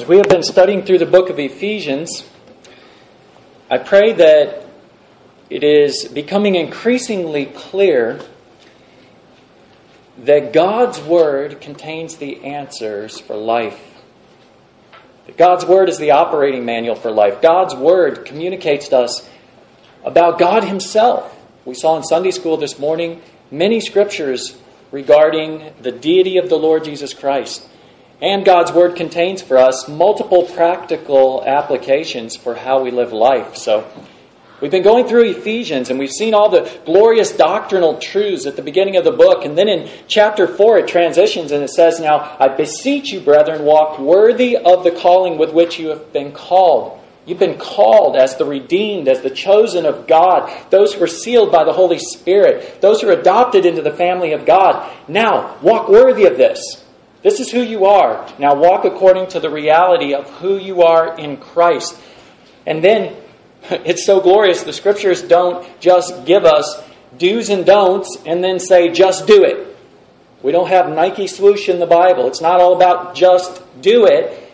As we have been studying through the book of Ephesians, I pray that it is becoming increasingly clear that God's Word contains the answers for life. That God's Word is the operating manual for life. God's Word communicates to us about God Himself. We saw in Sunday school this morning many scriptures regarding the deity of the Lord Jesus Christ. And God's Word contains for us multiple practical applications for how we live life. So, we've been going through Ephesians and we've seen all the glorious doctrinal truths at the beginning of the book. And then in chapter 4, it transitions and it says, Now, I beseech you, brethren, walk worthy of the calling with which you have been called. You've been called as the redeemed, as the chosen of God, those who are sealed by the Holy Spirit, those who are adopted into the family of God. Now, walk worthy of this. This is who you are. Now walk according to the reality of who you are in Christ. And then it's so glorious. The scriptures don't just give us do's and don'ts and then say, just do it. We don't have Nike swoosh in the Bible. It's not all about just do it.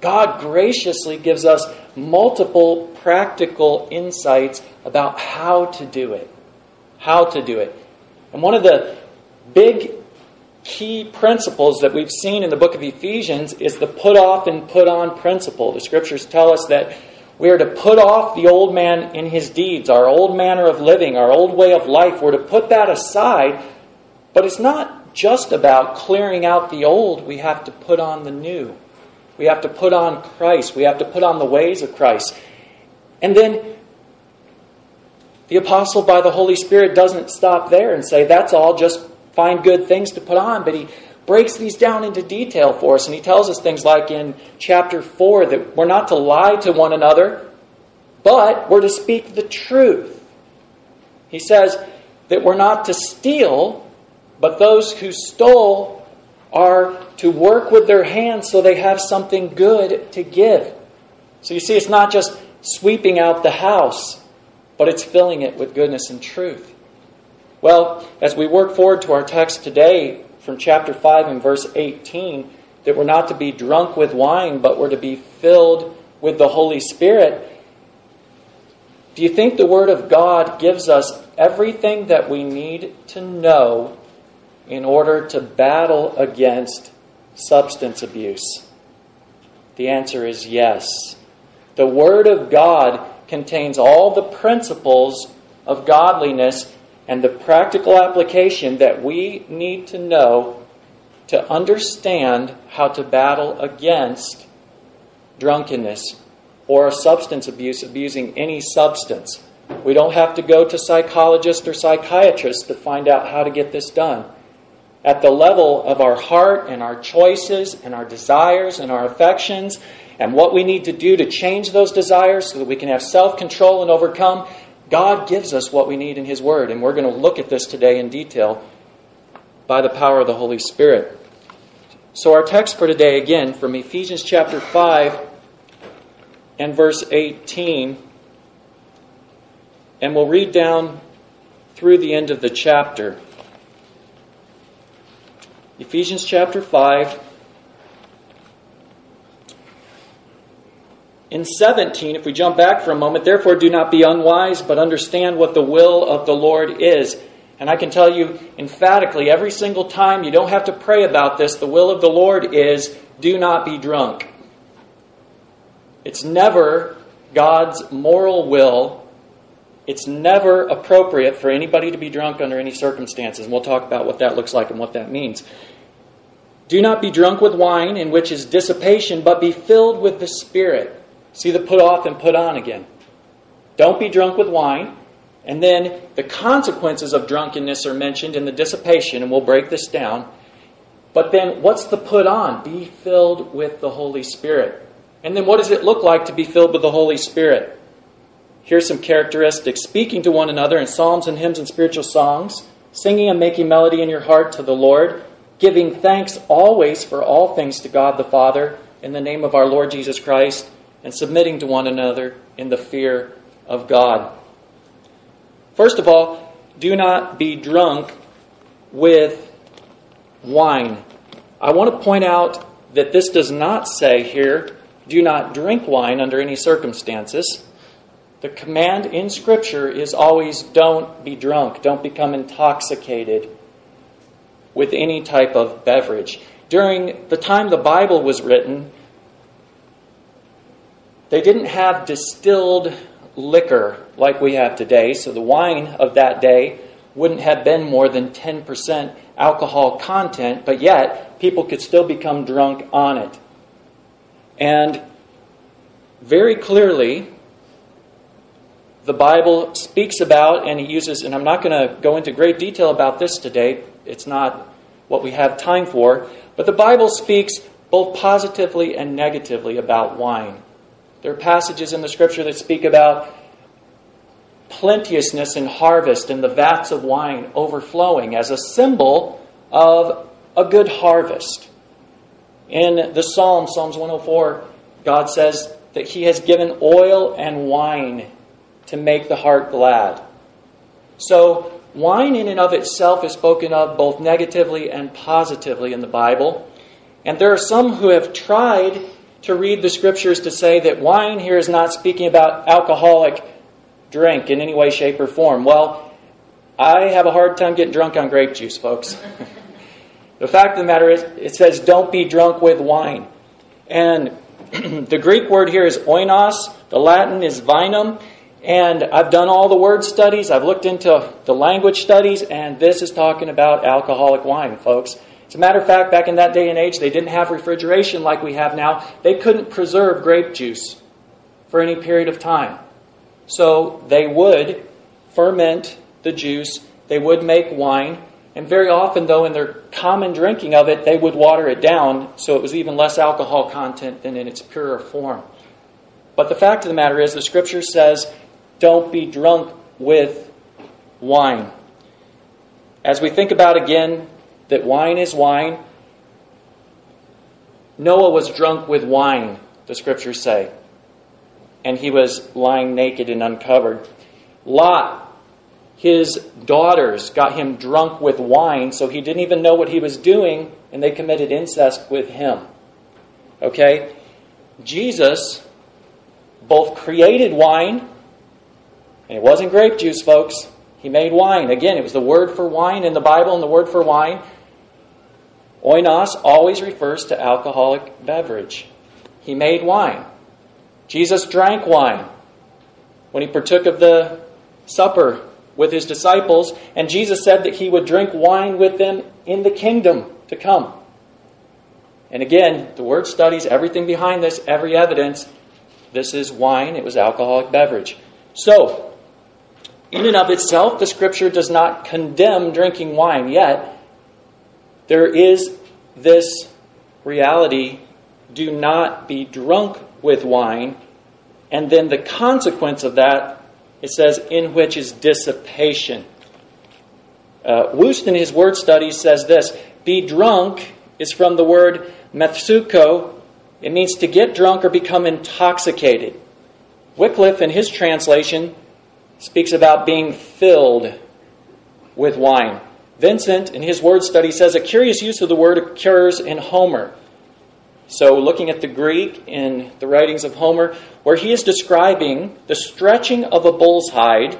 God graciously gives us multiple practical insights about how to do it. How to do it. And one of the big key principles that we've seen in the book of Ephesians is the put off and put on principle. The scriptures tell us that we are to put off the old man in his deeds, our old manner of living, our old way of life. We're to put that aside, but it's not just about clearing out the old. We have to put on the new. We have to put on Christ. We have to put on the ways of Christ. And then the apostle, by the Holy Spirit, doesn't stop there and say, that's all, just find good things to put on, but he breaks these down into detail for us. And he tells us things like in chapter 4 that we're not to lie to one another, but we're to speak the truth. He says that we're not to steal, but those who stole are to work with their hands so they have something good to give. So you see, it's not just sweeping out the house, but it's filling it with goodness and truth. Well, as we work forward to our text today from chapter 5 and verse 18, that we're not to be drunk with wine, but we're to be filled with the Holy Spirit. Do you think the Word of God gives us everything that we need to know in order to battle against substance abuse? The answer is yes. The Word of God contains all the principles of godliness and the practical application that we need to know to understand how to battle against drunkenness or substance abuse, abusing any substance. We don't have to go to psychologists or psychiatrists to find out how to get this done. At the level of our heart and our choices and our desires and our affections and what we need to do to change those desires so that we can have self control and overcome, God gives us what we need in His Word, and we're going to look at this today in detail by the power of the Holy Spirit. So, our text for today, again, from Ephesians chapter 5 and verse 18, and we'll read down through the end of the chapter. Ephesians chapter 5 In 17, if we jump back for a moment, therefore do not be unwise, but understand what the will of the Lord is. And I can tell you emphatically, every single time, you don't have to pray about this, the will of the Lord is do not be drunk. It's never God's moral will. It's never appropriate for anybody to be drunk under any circumstances. And we'll talk about what that looks like and what that means. Do not be drunk with wine, in which is dissipation, but be filled with the Spirit See the put off and put on again. Don't be drunk with wine. And then the consequences of drunkenness are mentioned in the dissipation, and we'll break this down. But then what's the put on? Be filled with the Holy Spirit. And then what does it look like to be filled with the Holy Spirit? Here's some characteristics speaking to one another in psalms and hymns and spiritual songs, singing and making melody in your heart to the Lord, giving thanks always for all things to God the Father in the name of our Lord Jesus Christ and submitting to one another in the fear of God. First of all, do not be drunk with wine. I want to point out that this does not say here do not drink wine under any circumstances. The command in Scripture is always don't be drunk, don't become intoxicated with any type of beverage. During the time the Bible was written, they didn't have distilled liquor like we have today, so the wine of that day wouldn't have been more than 10% alcohol content, but yet people could still become drunk on it. And very clearly, the Bible speaks about, and he uses, and I'm not going to go into great detail about this today, it's not what we have time for, but the Bible speaks both positively and negatively about wine. There are passages in the scripture that speak about plenteousness and harvest and the vats of wine overflowing as a symbol of a good harvest. In the Psalm, Psalms 104, God says that He has given oil and wine to make the heart glad. So, wine in and of itself is spoken of both negatively and positively in the Bible. And there are some who have tried to read the scriptures to say that wine here is not speaking about alcoholic drink in any way, shape, or form. Well, I have a hard time getting drunk on grape juice, folks. the fact of the matter is, it says, don't be drunk with wine. And the Greek word here is oinos, the Latin is vinum, and I've done all the word studies, I've looked into the language studies, and this is talking about alcoholic wine, folks. As a matter of fact, back in that day and age, they didn't have refrigeration like we have now. They couldn't preserve grape juice for any period of time. So they would ferment the juice, they would make wine, and very often, though, in their common drinking of it, they would water it down so it was even less alcohol content than in its purer form. But the fact of the matter is, the scripture says, don't be drunk with wine. As we think about again that wine is wine, Noah was drunk with wine, the scriptures say and he was lying naked and uncovered. Lot, his daughters, got him drunk with wine, so he didn't even know what he was doing, and they committed incest with him. Okay? Jesus both created wine, and it wasn't grape juice, folks. He made wine. Again, it was the word for wine in the Bible, and the word for wine, oinos, always refers to alcoholic beverage. He made wine. Jesus drank wine when he partook of the supper with his disciples, and Jesus said that he would drink wine with them in the kingdom to come. And again, the word studies everything behind this, every evidence. This is wine, it was alcoholic beverage. So, in and of itself, the scripture does not condemn drinking wine, yet there is this reality do not be drunk with wine. And then the consequence of that, it says, in which is dissipation. Uh, Wuest in his word study says this Be drunk is from the word methusko. It means to get drunk or become intoxicated. Wycliffe, in his translation, speaks about being filled with wine. Vincent, in his word study, says a curious use of the word occurs in Homer. So, looking at the Greek in the writings of Homer, where he is describing the stretching of a bull's hide,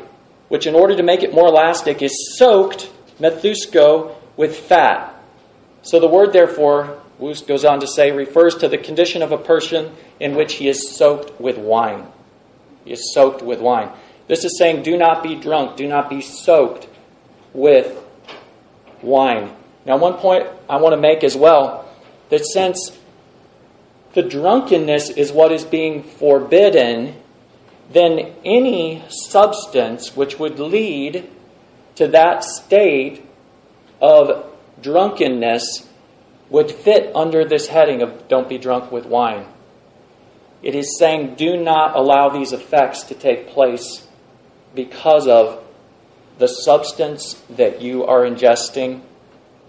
which, in order to make it more elastic, is soaked, methusko, with fat. So, the word, therefore, Wuest goes on to say, refers to the condition of a person in which he is soaked with wine. He is soaked with wine. This is saying, do not be drunk, do not be soaked with wine. Now, one point I want to make as well that since the drunkenness is what is being forbidden, then any substance which would lead to that state of drunkenness would fit under this heading of don't be drunk with wine. It is saying do not allow these effects to take place because of the substance that you are ingesting,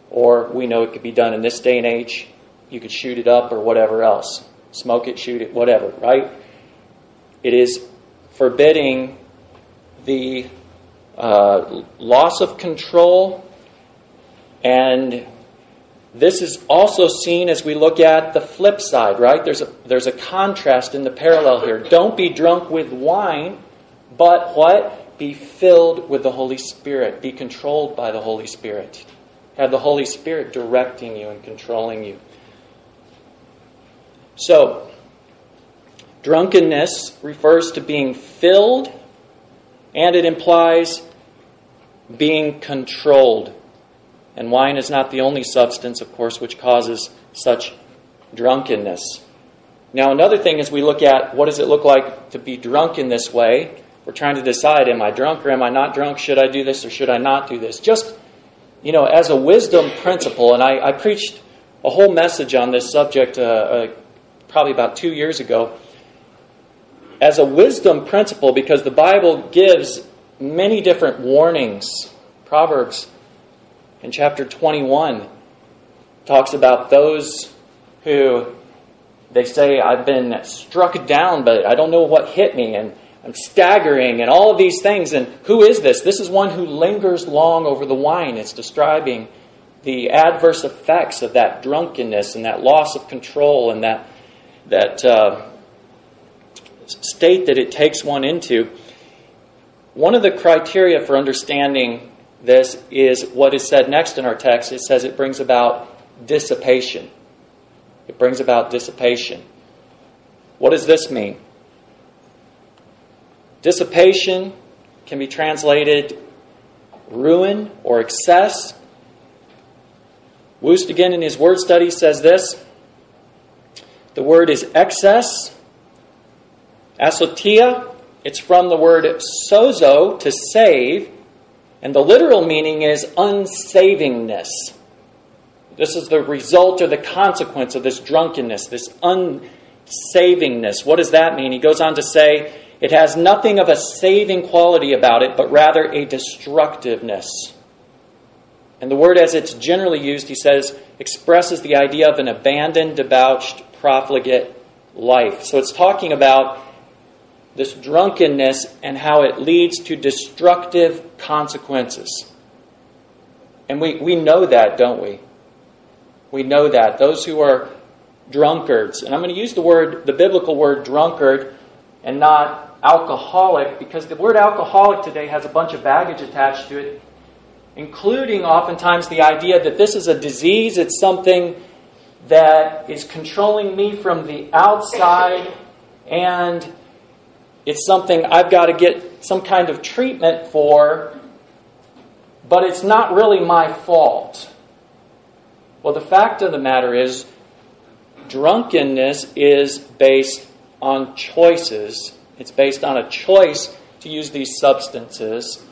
or we know it could be done in this day and age you could shoot it up or whatever else. Smoke it, shoot it, whatever, right? It is forbidding the uh, loss of control and This is also seen as we look at the flip side, right? There's a, there's a contrast in the parallel here. Don't be drunk with wine, but what? Be filled with the Holy Spirit. Be controlled by the Holy Spirit. Have the Holy Spirit directing you and controlling you. So, drunkenness refers to being filled, and it implies being controlled. And wine is not the only substance, of course, which causes such drunkenness. Now, another thing is we look at what does it look like to be drunk in this way? We're trying to decide am I drunk or am I not drunk? Should I do this or should I not do this? Just, you know, as a wisdom principle, and I, I preached a whole message on this subject uh, uh, probably about two years ago. As a wisdom principle, because the Bible gives many different warnings. Proverbs in chapter 21 talks about those who they say, I've been struck down, but I don't know what hit me, and I'm staggering, and all of these things. And who is this? This is one who lingers long over the wine. It's describing the adverse effects of that drunkenness and that loss of control and that, that uh, state that it takes one into. One of the criteria for understanding this is what is said next in our text. It says it brings about dissipation. It brings about dissipation. What does this mean? Dissipation can be translated ruin or excess. Wuest again in his word study says this. The word is excess. Asotia it's from the word sozo, to save, and the literal meaning is unsavingness. This is the result or the consequence of this drunkenness, this unsavingness. What does that mean? He goes on to say, it has nothing of a saving quality about it, but rather a destructiveness. And the word, as it's generally used, he says, expresses the idea of an abandoned, debauched, profligate life. So it's talking about this drunkenness and how it leads to destructive consequences. And we, we know that, don't we? We know that. Those who are drunkards, and I'm going to use the word, the biblical word drunkard, and not alcoholic, because the word alcoholic today has a bunch of baggage attached to it, including oftentimes the idea that this is a disease, it's something that is controlling me from the outside, and it's something I've got to get some kind of treatment for, but it's not really my fault. Well, the fact of the matter is, drunkenness is based on choices. It's based on a choice to use these substances.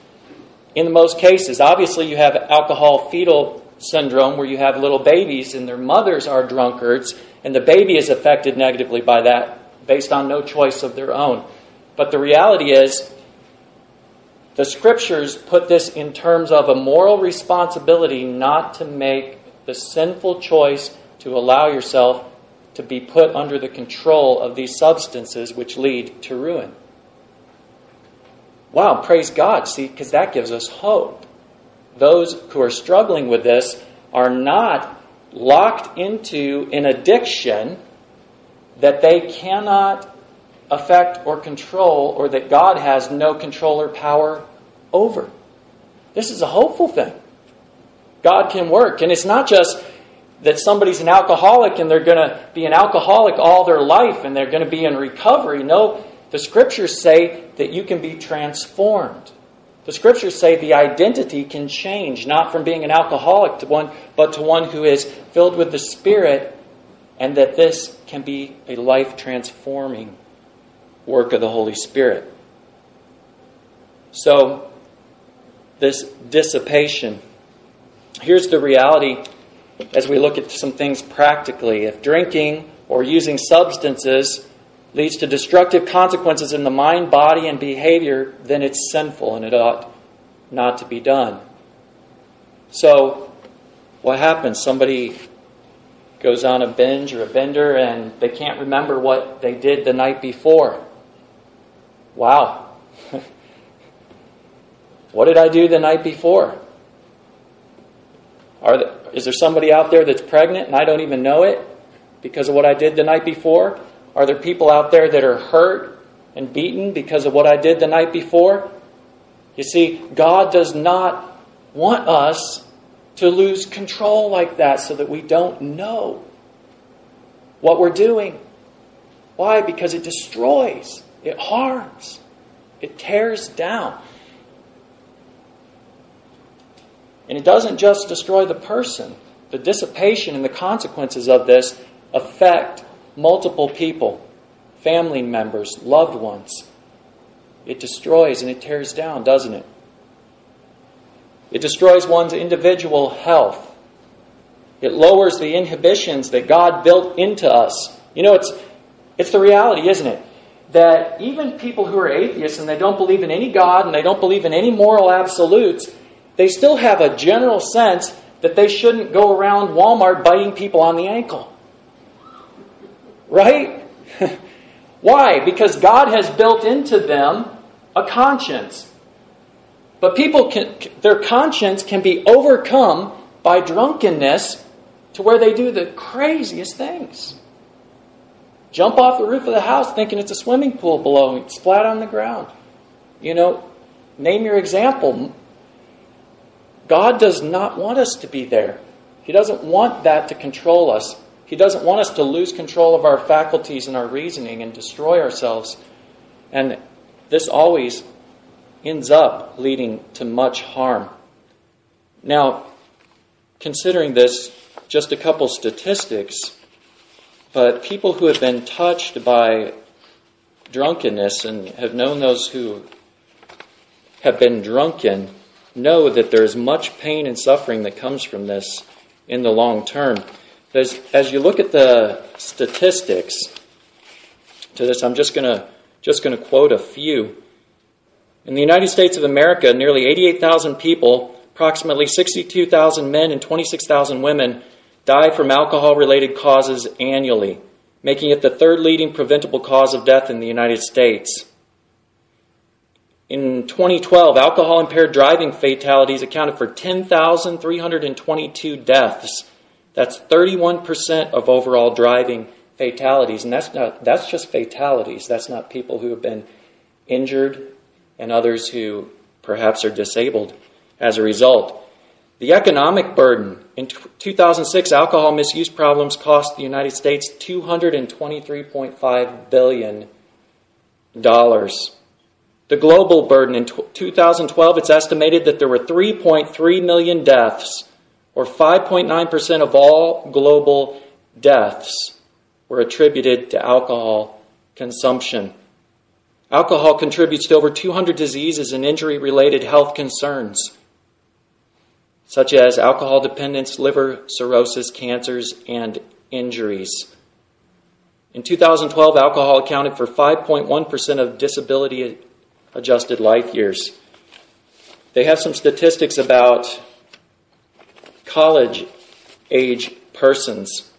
In most cases, obviously, you have alcohol fetal syndrome where you have little babies and their mothers are drunkards, and the baby is affected negatively by that based on no choice of their own. But the reality is, the scriptures put this in terms of a moral responsibility not to make the sinful choice to allow yourself to be put under the control of these substances which lead to ruin. Wow, praise God. See, because that gives us hope. Those who are struggling with this are not locked into an addiction that they cannot affect or control or that God has no control or power over. This is a hopeful thing. God can work. And it's not just that somebody's an alcoholic and they're going to be an alcoholic all their life and they're going to be in recovery. No, the scriptures say that you can be transformed. The scriptures say the identity can change, not from being an alcoholic to one, but to one who is filled with the Spirit, and that this can be a life transforming work of the Holy Spirit. So, this dissipation. Here's the reality as we look at some things practically. If drinking or using substances leads to destructive consequences in the mind, body, and behavior, then it's sinful and it ought not to be done. So, what happens? Somebody goes on a binge or a bender and they can't remember what they did the night before. Wow. what did I do the night before? Is there somebody out there that's pregnant and I don't even know it because of what I did the night before? Are there people out there that are hurt and beaten because of what I did the night before? You see, God does not want us to lose control like that so that we don't know what we're doing. Why? Because it destroys, it harms, it tears down. And it doesn't just destroy the person, the dissipation and the consequences of this affect multiple people, family members, loved ones. It destroys and it tears down, doesn't it? It destroys one's individual health. It lowers the inhibitions that God built into us. You know, it's, it's the reality, isn't it? That even people who are atheists and they don't believe in any God and they don't believe in any moral absolutes, they still have a general sense that they shouldn't go around Walmart biting people on the ankle. Right? Why? Because God has built into them a conscience. But people can, their conscience can be overcome by drunkenness to where they do the craziest things. Jump off the roof of the house thinking it's a swimming pool below and splat on the ground. You know, name your example. God does not want us to be there. He doesn't want that to control us. He doesn't want us to lose control of our faculties and our reasoning and destroy ourselves. And this always ends up leading to much harm. Now, considering this, just a couple statistics, but people who have been touched by drunkenness and have known those who have been drunken know that there is much pain and suffering that comes from this in the long term. As, as you look at the statistics to this, I'm just going just going to quote a few. In the United States of America, nearly 88,000 people, approximately 62,000 men and 26,000 women, die from alcohol related causes annually, making it the third leading preventable cause of death in the United States. In 2012, alcohol impaired driving fatalities accounted for 10,322 deaths. That's 31% of overall driving fatalities. And that's, not, that's just fatalities. That's not people who have been injured and others who perhaps are disabled as a result. The economic burden in 2006, alcohol misuse problems cost the United States $223.5 billion. The global burden in 2012, it's estimated that there were 3.3 million deaths, or 5.9% of all global deaths were attributed to alcohol consumption. Alcohol contributes to over 200 diseases and injury related health concerns, such as alcohol dependence, liver cirrhosis, cancers, and injuries. In 2012, alcohol accounted for 5.1% of disability adjusted life years. They have some statistics about college age persons.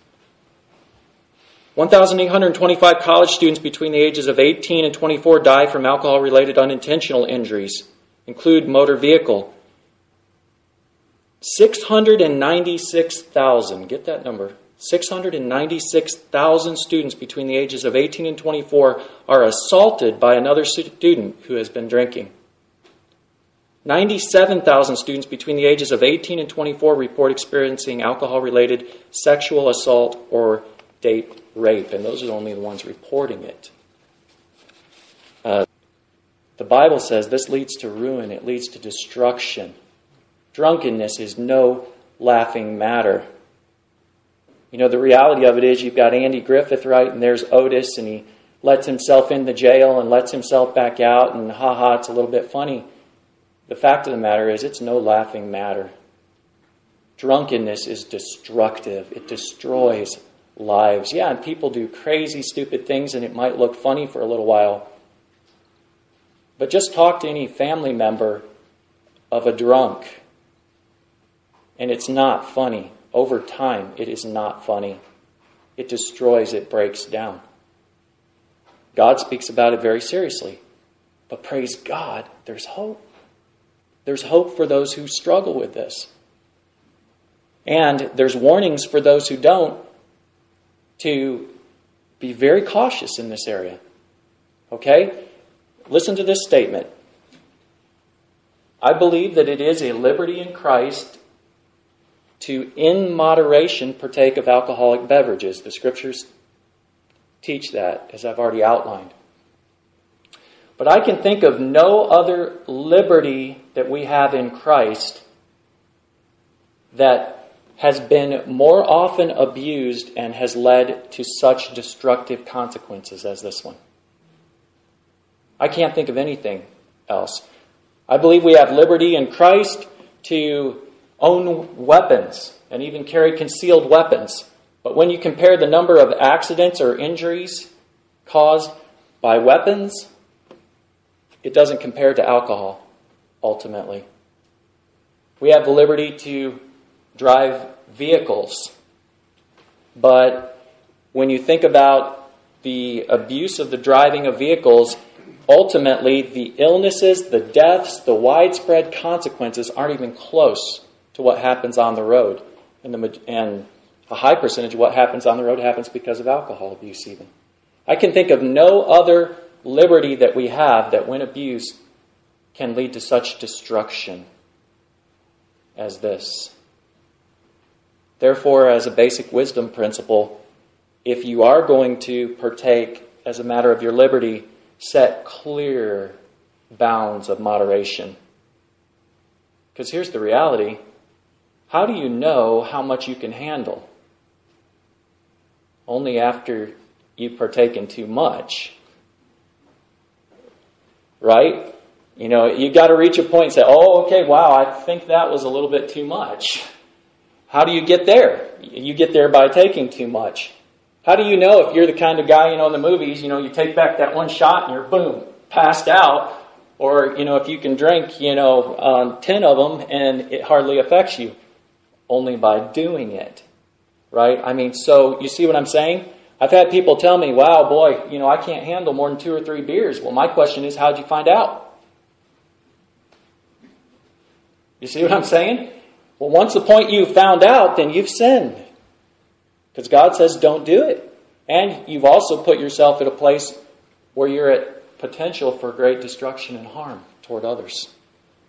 1,825 college students between the ages of 18 and 24 die from alcohol related unintentional injuries, include motor vehicle. 696,000, get that number, 696,000 students between the ages of 18 and 24 are assaulted by another student who has been drinking. 97,000 students between the ages of 18 and 24 report experiencing alcohol related sexual assault or date rape, and those are only the ones reporting it. Uh, the Bible says this leads to ruin, it leads to destruction. Drunkenness is no laughing matter. You know, the reality of it is you've got Andy Griffith, right, and there's Otis, and he lets himself in the jail and lets himself back out, and ha ha, it's a little bit funny. The fact of the matter is, it's no laughing matter. Drunkenness is destructive, it destroys lives. Yeah, and people do crazy, stupid things, and it might look funny for a little while. But just talk to any family member of a drunk, and it's not funny over time, it is not funny. It destroys, it breaks down. God speaks about it very seriously. But praise God, there's hope. There's hope for those who struggle with this. And there's warnings for those who don't to be very cautious in this area. Okay? Listen to this statement. I believe that it is a liberty in Christ to, in moderation, partake of alcoholic beverages. The scriptures teach that, as I've already outlined. But I can think of no other liberty that we have in Christ that has been more often abused and has led to such destructive consequences as this one. I can't think of anything else. I believe we have liberty in Christ to own weapons and even carry concealed weapons. But when you compare the number of accidents or injuries caused by weapons, it doesn't compare to alcohol, ultimately. We have the liberty to drive vehicles, but when you think about the abuse of the driving of vehicles, ultimately the illnesses, the deaths, the widespread consequences aren't even close to what happens on the road. And, the, and a high percentage of what happens on the road happens because of alcohol abuse, even. I can think of no other liberty that we have that, when abused, can lead to such destruction as this. Therefore, as a basic wisdom principle, if you are going to partake as a matter of your liberty, set clear bounds of moderation. Because here's the reality how do you know how much you can handle? Only after you've partaken too much. Right? You know, you got to reach a point and say, oh, okay, wow, I think that was a little bit too much. How do you get there? You get there by taking too much. How do you know if you're the kind of guy, you know, in the movies, you know, you take back that one shot and you're boom, passed out, or, you know, if you can drink, you know, um, 10 of them and it hardly affects you? Only by doing it, right? I mean, so you see what I'm saying? I've had people tell me, wow, boy, you know, I can't handle more than two or three beers. Well, my question is, how'd you find out? You see what I'm saying? Well, once the point you've found out, then you've sinned. Because God says don't do it. And you've also put yourself at a place where you're at potential for great destruction and harm toward others.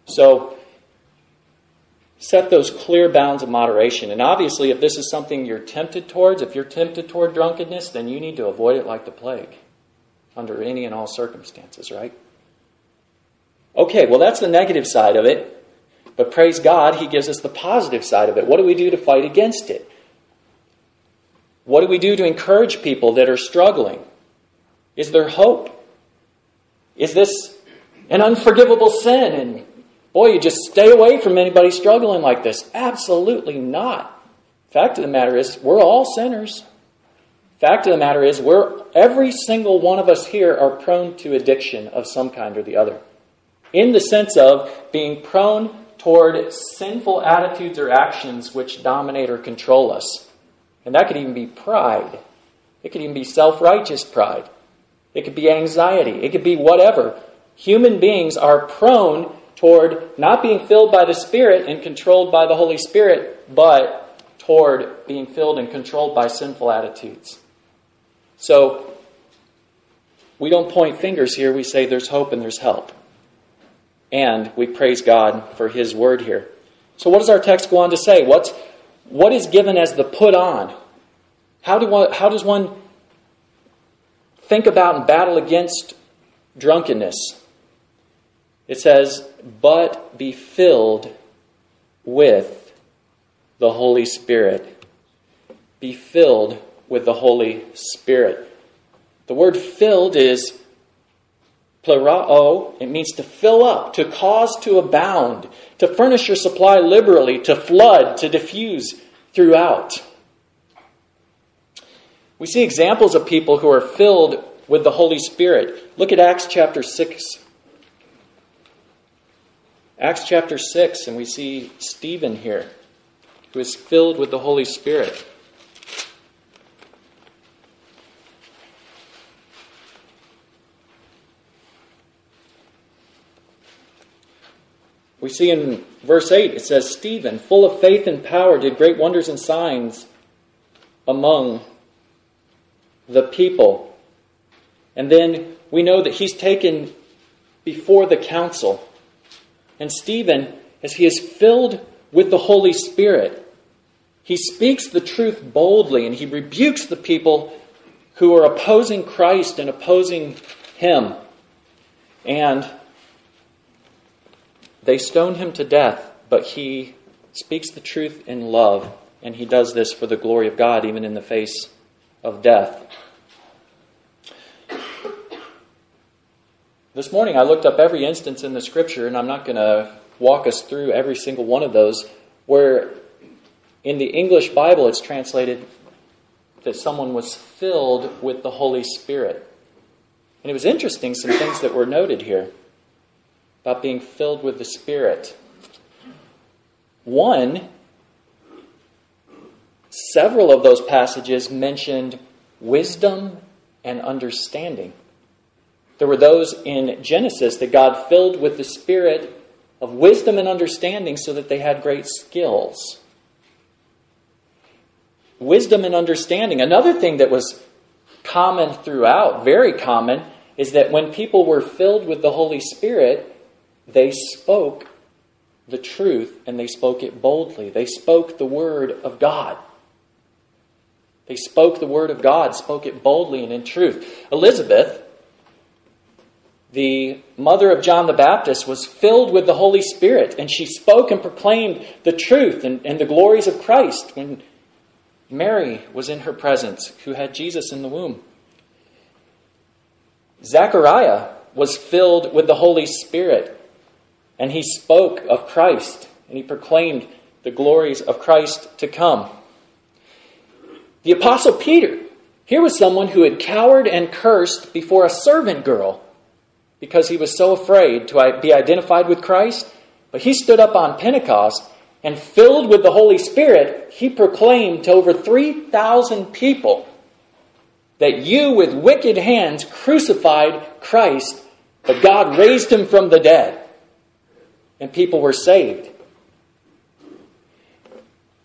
So, set those clear bounds of moderation. And obviously, if this is something you're tempted towards, if you're tempted toward drunkenness, then you need to avoid it like the plague under any and all circumstances, right? Okay, well, that's the negative side of it. But praise God, He gives us the positive side of it. What do we do to fight against it? What do we do to encourage people that are struggling? Is there hope? Is this an unforgivable sin? And boy, you just stay away from anybody struggling like this. Absolutely not. Fact of the matter is, we're all sinners. Fact of the matter is, we're every single one of us here are prone to addiction of some kind or the other. In the sense of being prone toward sinful attitudes or actions which dominate or control us. And that could even be pride. It could even be self righteous pride. It could be anxiety. It could be whatever. Human beings are prone toward not being filled by the Spirit and controlled by the Holy Spirit, but toward being filled and controlled by sinful attitudes. So, we don't point fingers here. We say there's hope and there's help. And we praise God for His word here. So, what does our text go on to say? What's, what is given as the put on? How, do one, how does one think about and battle against drunkenness? It says, but be filled with the Holy Spirit. Be filled with the Holy Spirit. The word filled is pleroo. It means to fill up, to cause to abound, to furnish your supply liberally, to flood, to diffuse throughout. We see examples of people who are filled with the Holy Spirit. Look at Acts chapter 6. Acts chapter 6, and we see Stephen here, who is filled with the Holy Spirit. we see in verse 8, it says, Stephen, full of faith and power, did great wonders and signs among the people. And then we know that he's taken before the council. And Stephen, as he is filled with the Holy Spirit, he speaks the truth boldly and he rebukes the people who are opposing Christ and opposing him. And they stone him to death, but he speaks the truth in love, and he does this for the glory of God, even in the face of death. This morning I looked up every instance in the scripture, and I'm not going to walk us through every single one of those, where in the English Bible it's translated that someone was filled with the Holy Spirit. And it was interesting, some things that were noted here about being filled with the Spirit. One, several of those passages mentioned wisdom and understanding. There were those in Genesis that God filled with the Spirit of wisdom and understanding so that they had great skills. Wisdom and understanding. Another thing that was common throughout, very common, is that when people were filled with the Holy Spirit, they spoke the truth and they spoke it boldly. They spoke the word of God. They spoke the word of God, spoke it boldly and in truth. Elizabeth, the mother of John the Baptist, was filled with the Holy Spirit, and she spoke and proclaimed the truth and, and the glories of Christ when Mary was in her presence, who had Jesus in the womb. Zechariah was filled with the Holy Spirit and he spoke of Christ, and he proclaimed the glories of Christ to come. The Apostle Peter, here was someone who had cowered and cursed before a servant girl because he was so afraid to be identified with Christ. But he stood up on Pentecost and, filled with the Holy Spirit, he proclaimed to over 3,000 people that you with wicked hands crucified Christ, but God raised him from the dead and people were saved.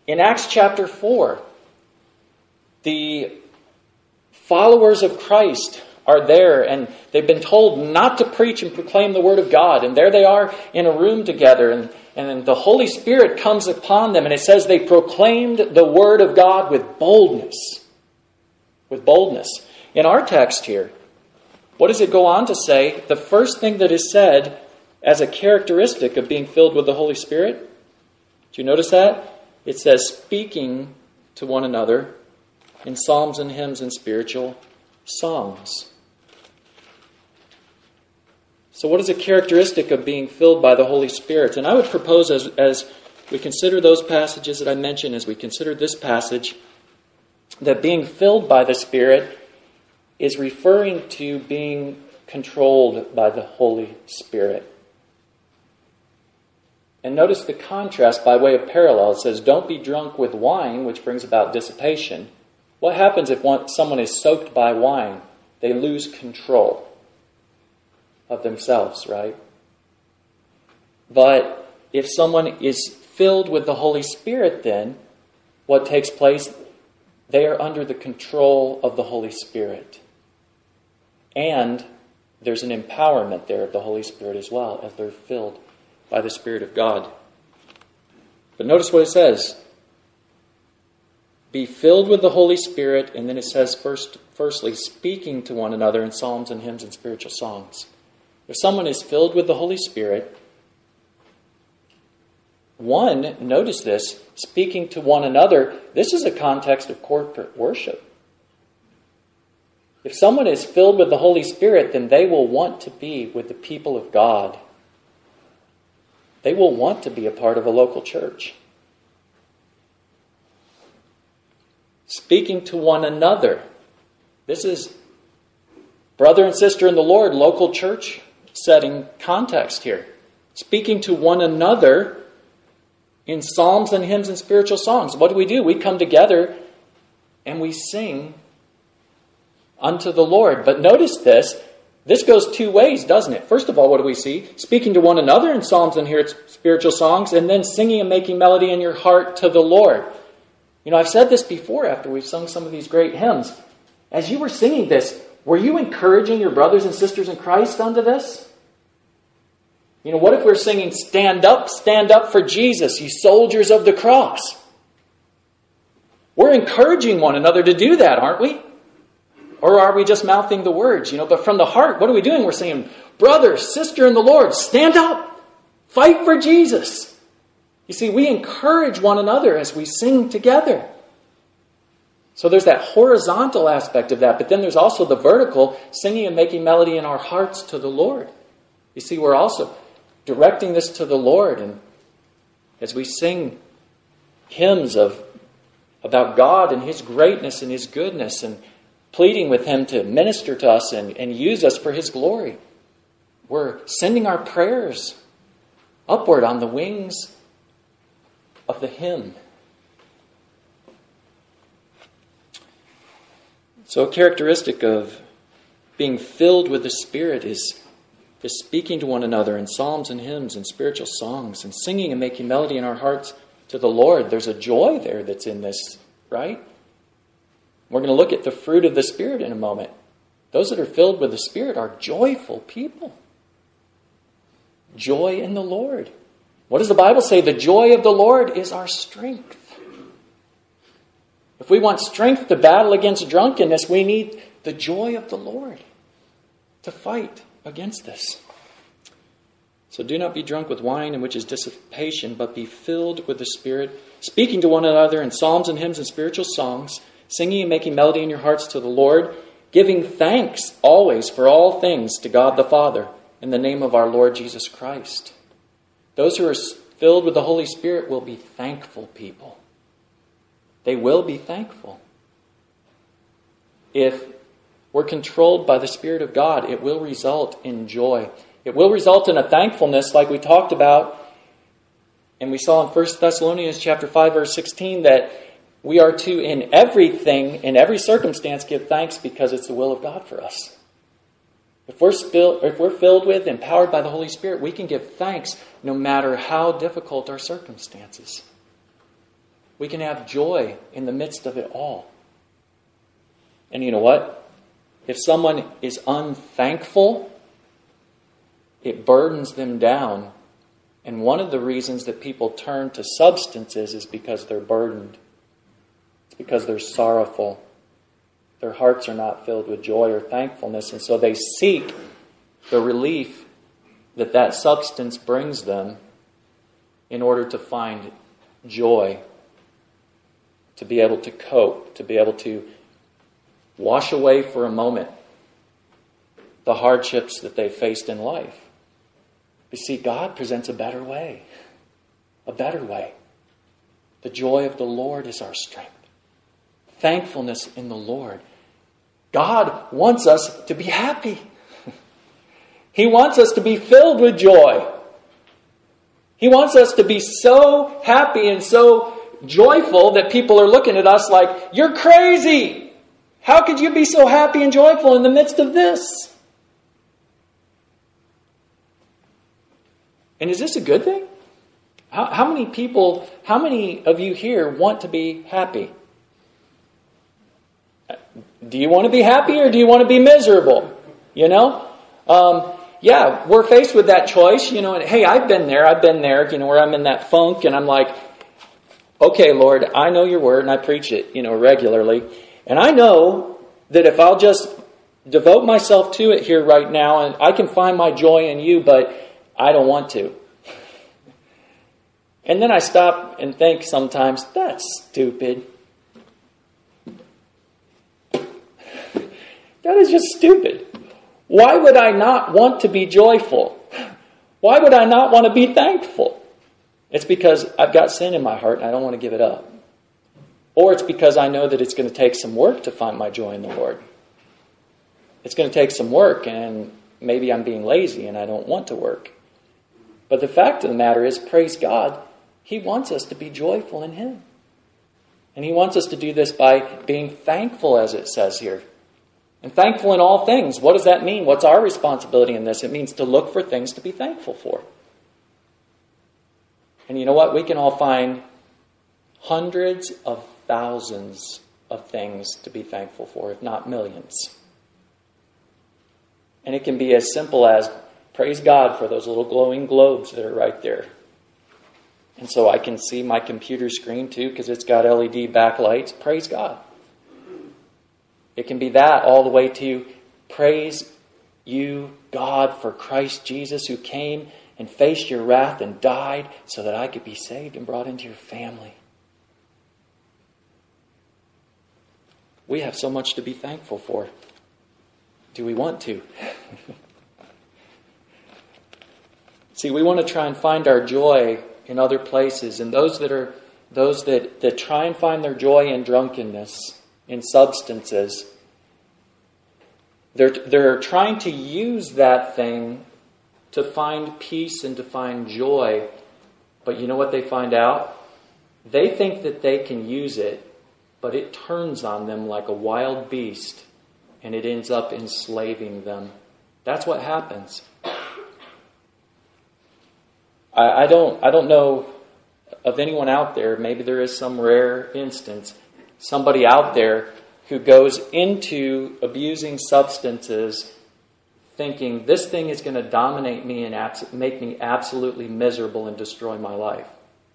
In Acts chapter 4, the followers of Christ are there and they've been told not to preach and proclaim the word of God. And there they are in a room together and, and the Holy Spirit comes upon them and it says they proclaimed the word of God with boldness. With boldness. In our text here, what does it go on to say? The first thing that is said as a characteristic of being filled with the Holy Spirit. Do you notice that? It says, speaking to one another in psalms and hymns and spiritual songs. So, what is a characteristic of being filled by the Holy Spirit? And I would propose, as, as we consider those passages that I mentioned, as we consider this passage, that being filled by the Spirit is referring to being controlled by the Holy Spirit. And notice the contrast by way of parallel. It says, Don't be drunk with wine, which brings about dissipation. What happens if one, someone is soaked by wine? They lose control of themselves, right? But if someone is filled with the Holy Spirit, then what takes place? They are under the control of the Holy Spirit. And there's an empowerment there of the Holy Spirit as well as they're filled by the Spirit of God. But notice what it says be filled with the Holy Spirit, and then it says, first, firstly, speaking to one another in psalms and hymns and spiritual songs. If someone is filled with the Holy Spirit, one, notice this, speaking to one another, this is a context of corporate worship. If someone is filled with the Holy Spirit, then they will want to be with the people of God they will want to be a part of a local church. Speaking to one another. This is brother and sister in the Lord, local church setting context here. Speaking to one another in psalms and hymns and spiritual songs. What do we do? We come together and we sing unto the Lord. But notice this This goes two ways, doesn't it? First of all, what do we see? Speaking to one another in psalms and here spiritual songs, and then singing and making melody in your heart to the Lord. You know, I've said this before after we've sung some of these great hymns. As you were singing this, were you encouraging your brothers and sisters in Christ unto this? You know, what if we're singing, Stand up, stand up for Jesus, you soldiers of the cross? We're encouraging one another to do that, aren't we? Or are we just mouthing the words? You know, but from the heart, what are we doing? We're saying, brother, sister in the Lord, stand up, fight for Jesus. You see, we encourage one another as we sing together. So there's that horizontal aspect of that, but then there's also the vertical, singing and making melody in our hearts to the Lord. You see, we're also directing this to the Lord, and as we sing hymns of about God and His greatness and His goodness, and pleading with Him to minister to us and, and use us for His glory. We're sending our prayers upward on the wings of the hymn. So, a characteristic of being filled with the Spirit is, is speaking to one another in psalms and hymns and spiritual songs and singing and making melody in our hearts to the Lord. There's a joy there that's in this, right? We're going to look at the fruit of the Spirit in a moment. Those that are filled with the Spirit are joyful people. Joy in the Lord. What does the Bible say? The joy of the Lord is our strength. If we want strength to battle against drunkenness, we need the joy of the Lord to fight against this. So do not be drunk with wine, in which is dissipation, but be filled with the Spirit, speaking to one another in psalms and hymns and spiritual songs singing and making melody in your hearts to the Lord, giving thanks always for all things to God the Father in the name of our Lord Jesus Christ. Those who are filled with the Holy Spirit will be thankful people. They will be thankful. If we're controlled by the Spirit of God, it will result in joy. It will result in a thankfulness like we talked about and we saw in 1 Thessalonians chapter 5 verse 16 that we are to, in everything, in every circumstance, give thanks because it's the will of God for us. If we're, spill, if we're filled with, empowered by the Holy Spirit, we can give thanks no matter how difficult our circumstances. We can have joy in the midst of it all. And you know what? If someone is unthankful, it burdens them down. And one of the reasons that people turn to substances is because they're burdened it's because they're sorrowful. Their hearts are not filled with joy or thankfulness, and so they seek the relief that that substance brings them in order to find joy, to be able to cope, to be able to wash away for a moment the hardships that they faced in life. You see, God presents a better way. A better way. The joy of the Lord is our strength thankfulness in the Lord. God wants us to be happy. He wants us to be filled with joy. He wants us to be so happy and so joyful that people are looking at us like, You're crazy! How could you be so happy and joyful in the midst of this? And is this a good thing? How, how many people, how many of you here want to be happy? do you want to be happy or do you want to be miserable? You know? Um, yeah, we're faced with that choice, you know, and hey, I've been there, I've been there, you know, where I'm in that funk and I'm like, okay, Lord, I know your word and I preach it, you know, regularly. And I know that if I'll just devote myself to it here right now and I can find my joy in you, but I don't want to. And then I stop and think sometimes, that's stupid. That is just stupid. Why would I not want to be joyful? Why would I not want to be thankful? It's because I've got sin in my heart and I don't want to give it up. Or it's because I know that it's going to take some work to find my joy in the Lord. It's going to take some work and maybe I'm being lazy and I don't want to work. But the fact of the matter is, praise God, He wants us to be joyful in Him. And He wants us to do this by being thankful, as it says here. And thankful in all things. What does that mean? What's our responsibility in this? It means to look for things to be thankful for. And you know what? We can all find hundreds of thousands of things to be thankful for, if not millions. And it can be as simple as praise God for those little glowing globes that are right there. And so I can see my computer screen too because it's got LED backlights. Praise God. It can be that all the way to praise you, God, for Christ Jesus who came and faced your wrath and died so that I could be saved and brought into your family. We have so much to be thankful for. Do we want to? See, we want to try and find our joy in other places, and those that are those that, that try and find their joy in drunkenness, in substances, they're, they're trying to use that thing to find peace and to find joy. But you know what they find out? They think that they can use it, but it turns on them like a wild beast and it ends up enslaving them. That's what happens. I, I, don't, I don't know of anyone out there, maybe there is some rare instance, somebody out there who goes into abusing substances thinking this thing is going to dominate me and abs- make me absolutely miserable and destroy my life.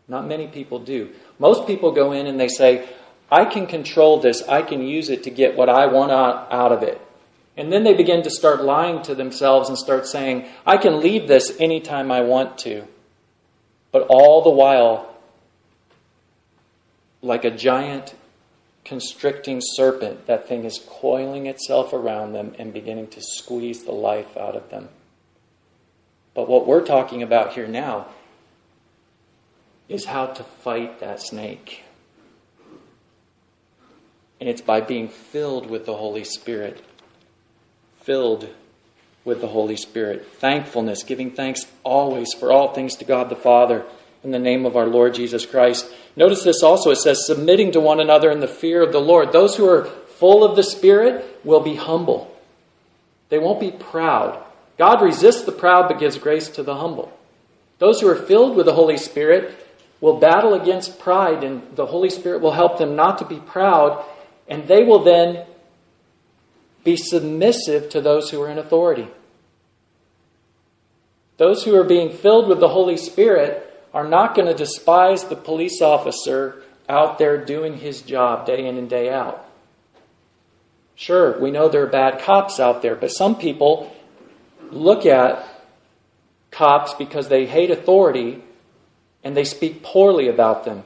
Not many people do. Most people go in and they say, I can control this, I can use it to get what I want out, out of it. And then they begin to start lying to themselves and start saying, I can leave this anytime I want to. But all the while, like a giant constricting serpent, that thing is coiling itself around them and beginning to squeeze the life out of them. But what we're talking about here now is how to fight that snake. And it's by being filled with the Holy Spirit. Filled with the Holy Spirit. Thankfulness, giving thanks always for all things to God the Father in the name of our Lord Jesus Christ. Notice this also it says, submitting to one another in the fear of the Lord. Those who are full of the Spirit will be humble, they won't be proud. God resists the proud but gives grace to the humble. Those who are filled with the Holy Spirit will battle against pride, and the Holy Spirit will help them not to be proud, and they will then be submissive to those who are in authority. Those who are being filled with the Holy Spirit are not going to despise the police officer out there doing his job day in and day out. Sure, we know there are bad cops out there, but some people look at cops because they hate authority and they speak poorly about them.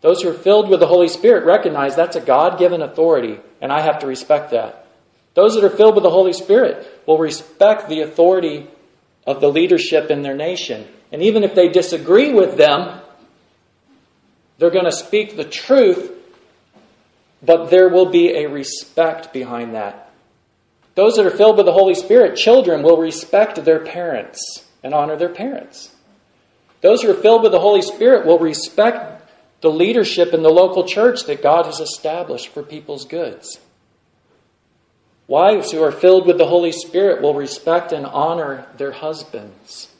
Those who are filled with the Holy Spirit recognize that's a God given authority, and I have to respect that. Those that are filled with the Holy Spirit will respect the authority of the leadership in their nation. And even if they disagree with them, they're going to speak the truth, but there will be a respect behind that. Those that are filled with the Holy Spirit, children, will respect their parents and honor their parents. Those who are filled with the Holy Spirit will respect the leadership in the local church that God has established for people's goods. Wives who are filled with the Holy Spirit will respect and honor their husbands.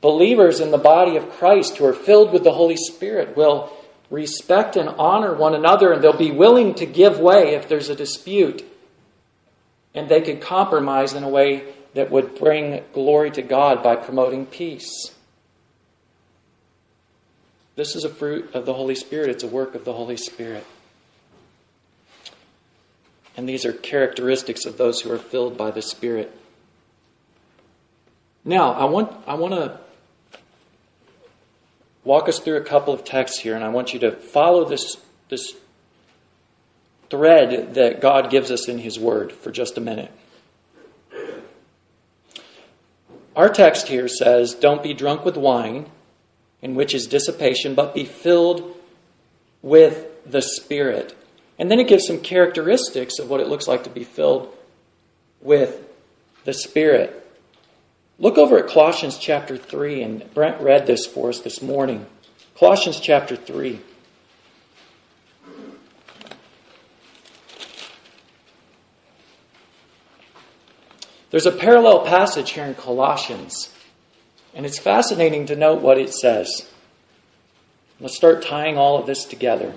Believers in the body of Christ who are filled with the Holy Spirit will respect and honor one another, and they'll be willing to give way if there's a dispute. And they could compromise in a way that would bring glory to God by promoting peace. This is a fruit of the Holy Spirit, it's a work of the Holy Spirit. And these are characteristics of those who are filled by the Spirit. Now, I want, I want to walk us through a couple of texts here, and I want you to follow this, this thread that God gives us in His Word for just a minute. Our text here says, Don't be drunk with wine, in which is dissipation, but be filled with the Spirit. And then it gives some characteristics of what it looks like to be filled with the Spirit. Look over at Colossians chapter 3, and Brent read this for us this morning. Colossians chapter 3. There's a parallel passage here in Colossians, and it's fascinating to note what it says. Let's start tying all of this together.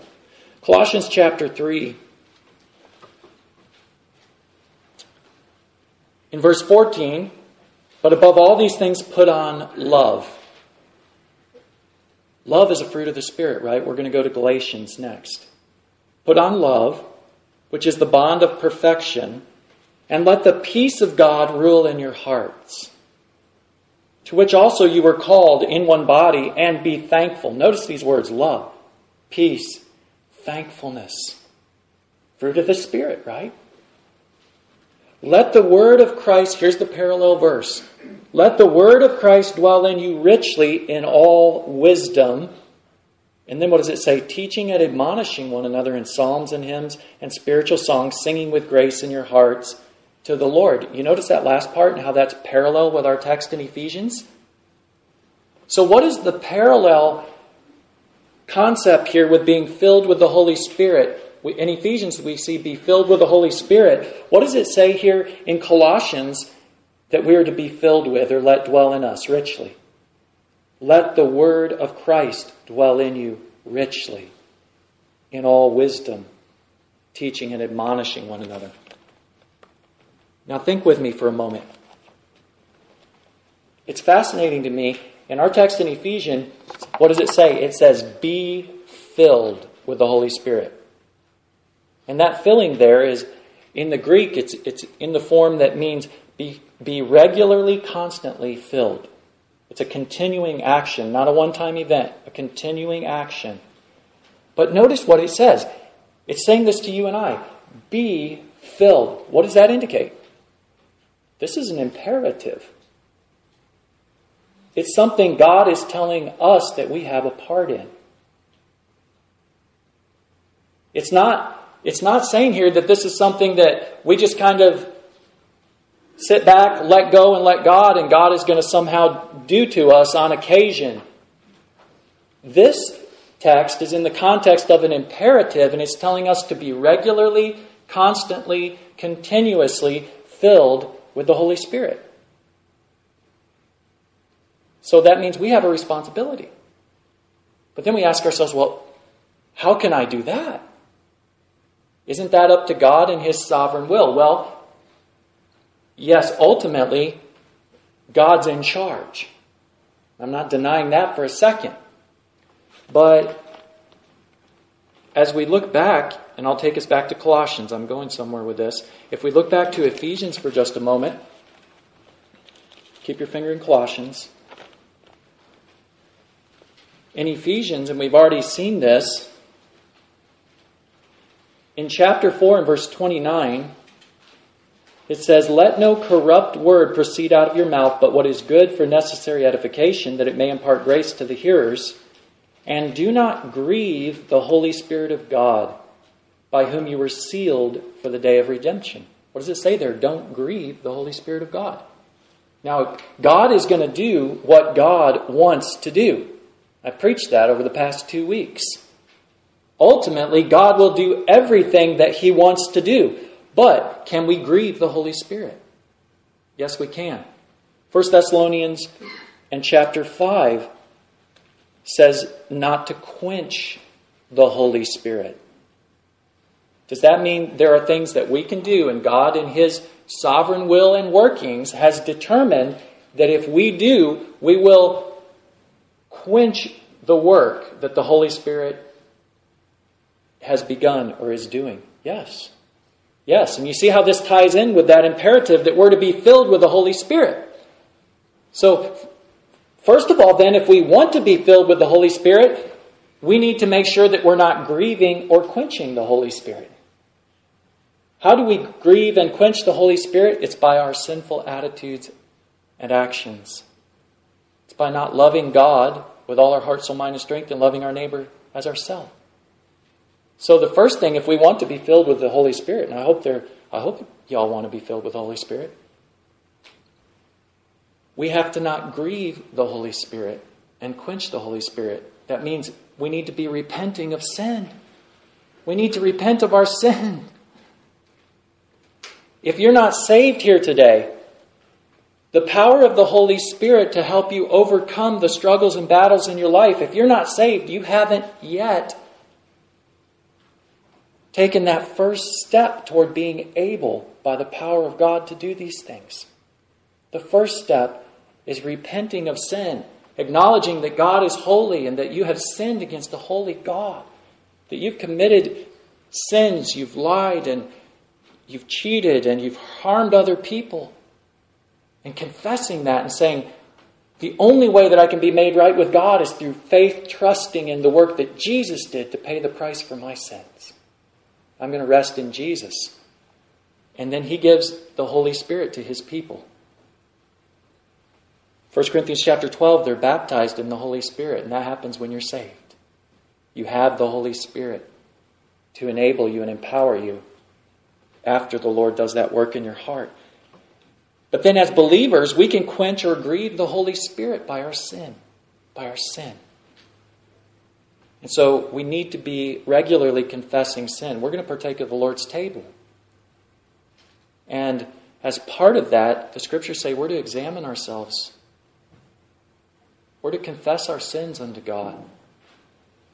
Colossians chapter 3, in verse 14 but above all these things, put on love. Love is a fruit of the Spirit, right? We're going to go to Galatians next. Put on love, which is the bond of perfection, and let the peace of God rule in your hearts to which also you were called in one body, and be thankful. Notice these words love, peace, thankfulness. Fruit of the Spirit, right? Let the word of Christ, here's the parallel verse. Let the word of Christ dwell in you richly in all wisdom. And then what does it say? Teaching and admonishing one another in psalms and hymns and spiritual songs, singing with grace in your hearts to the Lord. You notice that last part and how that's parallel with our text in Ephesians? So, what is the parallel concept here with being filled with the Holy Spirit? In Ephesians, we see be filled with the Holy Spirit. What does it say here in Colossians that we are to be filled with or let dwell in us richly? Let the word of Christ dwell in you richly in all wisdom, teaching and admonishing one another. Now, think with me for a moment. It's fascinating to me. In our text in Ephesians, what does it say? It says, Be filled with the Holy Spirit. And that filling there is, in the Greek, it's, it's in the form that means be, be regularly, constantly filled. It's a continuing action, not a one time event, a continuing action. But notice what it says. It's saying this to you and I be filled. What does that indicate? This is an imperative. It's something God is telling us that we have a part in. It's not, it's not saying here that this is something that we just kind of sit back, let go, and let God, and God is going to somehow do to us on occasion. This text is in the context of an imperative, and it's telling us to be regularly, constantly, continuously filled with the Holy Spirit. So that means we have a responsibility. But then we ask ourselves, well, how can I do that? Isn't that up to God and His sovereign will? Well, yes, ultimately, God's in charge. I'm not denying that for a second. But as we look back and I'll take us back to Colossians. I'm going somewhere with this. If we look back to Ephesians for just a moment, keep your finger in Colossians. In Ephesians, and we've already seen this, in chapter 4 and verse 29, it says, Let no corrupt word proceed out of your mouth, but what is good for necessary edification, that it may impart grace to the hearers. And do not grieve the Holy Spirit of God by whom you were sealed for the day of redemption. What does it say there? Don't grieve the Holy Spirit of God. Now, God is going to do what God wants to do. I preached that over the past two weeks. Ultimately, God will do everything that He wants to do. But can we grieve the Holy Spirit? Yes, we can. 1 Thessalonians and chapter 5 says not to quench the Holy Spirit. Does that mean there are things that we can do and God, in His sovereign will and workings, has determined that if we do, we will quench the work that the Holy Spirit has begun or is doing? Yes. Yes, and you see how this ties in with that imperative that we're to be filled with the Holy Spirit. So, first of all, then, if we want to be filled with the Holy Spirit, we need to make sure that we're not grieving or quenching the Holy Spirit. How do we grieve and quench the Holy Spirit? It's by our sinful attitudes and actions. It's by not loving God with all our heart, soul, mind, and strength and loving our neighbor as ourselves. So the first thing, if we want to be filled with the Holy Spirit, and I hope there, I hope y'all want to be filled with the Holy Spirit, we have to not grieve the Holy Spirit and quench the Holy Spirit. That means we need to be repenting of sin. We need to repent of our sin. If you're not saved here today, the power of the Holy Spirit to help you overcome the struggles and battles in your life. If you're not saved, you haven't yet taken that first step toward being able, by the power of God, to do these things. The first step is repenting of sin, acknowledging that God is holy and that you have sinned against a holy God, that you've committed sins, you've lied and you've cheated and you've harmed other people. And confessing that and saying, the only way that I can be made right with God is through faith, trusting in the work that Jesus did to pay the price for my sins. I'm going to rest in Jesus. And then he gives the Holy Spirit to his people. 1 Corinthians chapter 12, they're baptized in the Holy Spirit, and that happens when you're saved. You have the Holy Spirit to enable you and empower you after the Lord does that work in your heart. But then, as believers, we can quench or grieve the Holy Spirit by our sin. By our sin. And so we need to be regularly confessing sin. We're going to partake of the Lord's table. And as part of that, the scriptures say we're to examine ourselves we're to confess our sins unto God.